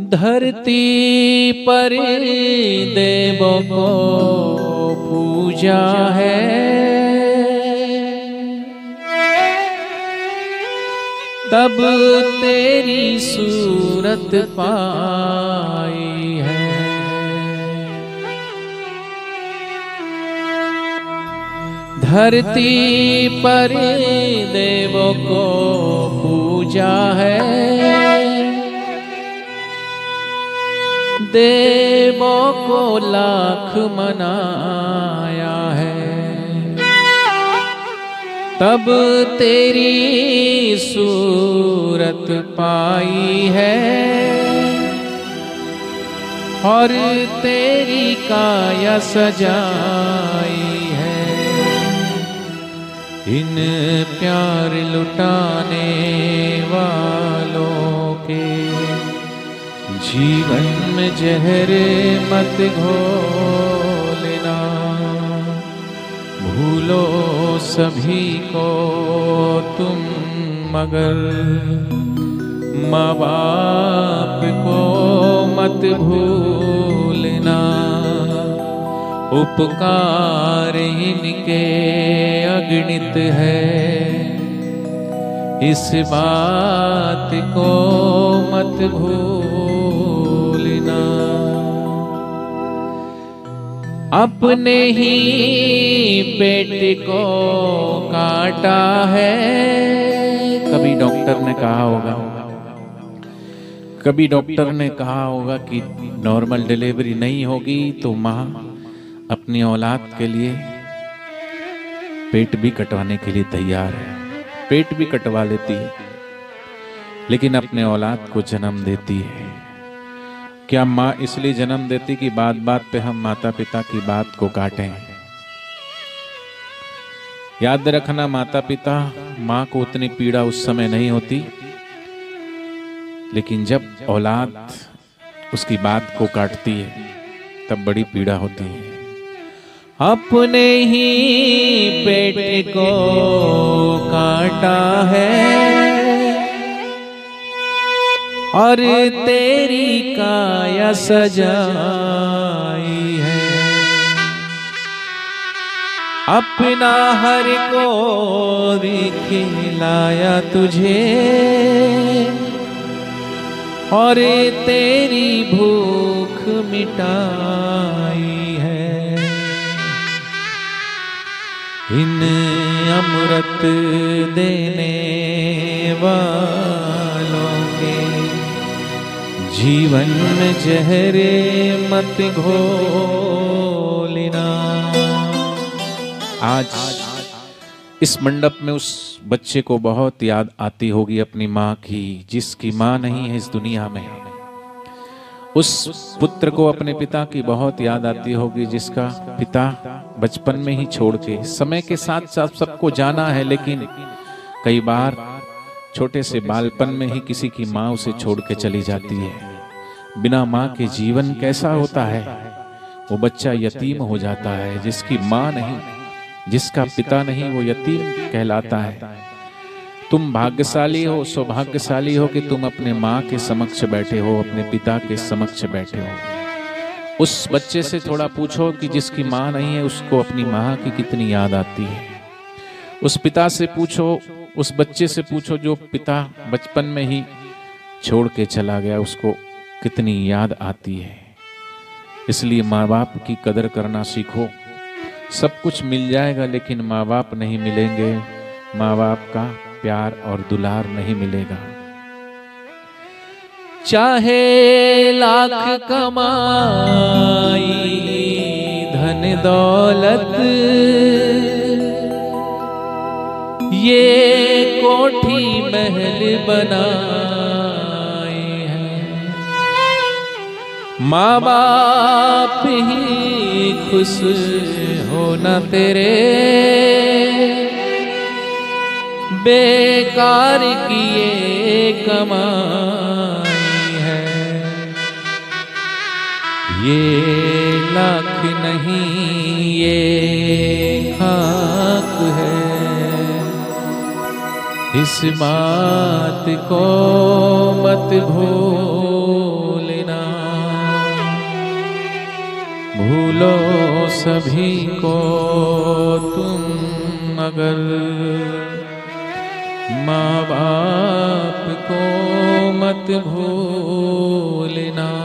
धरती पर देवों को पूजा है। तब तेरी सूरत पाई है। धरती पर देवों को पूजा है। देवों को लाख मनाया है। तब तेरी सूरत पाई है और तेरी काया सजाई है। इन प्यार लुटाने वालों जीवन में जहर मत घोलना। भूलो सभी को तुम मगर। माँ बाप को मत भूलना। उपकार इनके अगणित है। इस बात को मत भूलना अपने। ही पेट को काटा है। कभी डॉक्टर ने कहा होगा, कभी डॉक्टर ने कहा होगा कि नॉर्मल डिलीवरी नहीं होगी तो माँ अपनी औलाद के लिए पेट भी कटवाने के लिए तैयार है। पेट भी कटवा लेती है, लेकिन अपने औलाद को जन्म देती है। क्या माँ इसलिए जन्म देती कि बात बात पे हम माता पिता की बात को काटें? याद रखना माता पिता माँ को उतनी पीड़ा उस समय नहीं होती। लेकिन जब औलाद उसकी बात को काटती है, तब बड़ी पीड़ा होती है। अपने ही पेट को काटा है। और तेरी काया सजाई है। अपना हर को खिलाया तुझे। और तेरी भूख मिटाई इन अमृत देने वालों के जीवन जहरे मत घोलना। आज इस मंडप में उस बच्चे को बहुत याद आती होगी अपनी माँ की, जिसकी माँ नहीं है इस दुनिया में। उस पुत्र को अपने पिता की बहुत याद आती होगी, जिसका पिता बचपन में ही छोड़ के, समय के साथ साथ सबको जाना है, लेकिन कई बार छोटे से बालपन में ही किसी की माँ उसे छोड़ के चली जाती है। बिना माँ के जीवन कैसा होता है? वो बच्चा यतीम हो जाता है, जिसकी माँ नहीं, जिसका पिता नहीं, वो यतीम कहलाता है। तुम भाग्यशाली हो, सौभाग्यशाली हो कि तुम अपने माँ के समक्ष बैठे हो, अपने पिता के समक्ष बैठे हो। उस बच्चे से थोड़ा पूछो कि जिसकी माँ नहीं है, उसको अपनी माँ की कितनी याद आती है? उस पिता से पूछो, उस बच्चे से पूछो जो पिता बचपन में ही छोड़ के चला गया, उसको कितनी याद आती है? इसलिए माँ बाप की कदर करना सीखो। सब कुछ मिल जाएगा, लेकिन माँ बाप नहीं मिलेंगे। माँ बाप का प्यार और दुलार नहीं मिलेगा। चाहे लाख कमाई, धन दौलत, ये कोठी महल बनाए हैं। माँ बाप ही खुश होना तेरे। बेकार किए कमाई ये लाख नहीं, ये खाक है। इस बात को मत भूलना। भूलो सभी को तुम मगर माँ बाप को मत भूलना।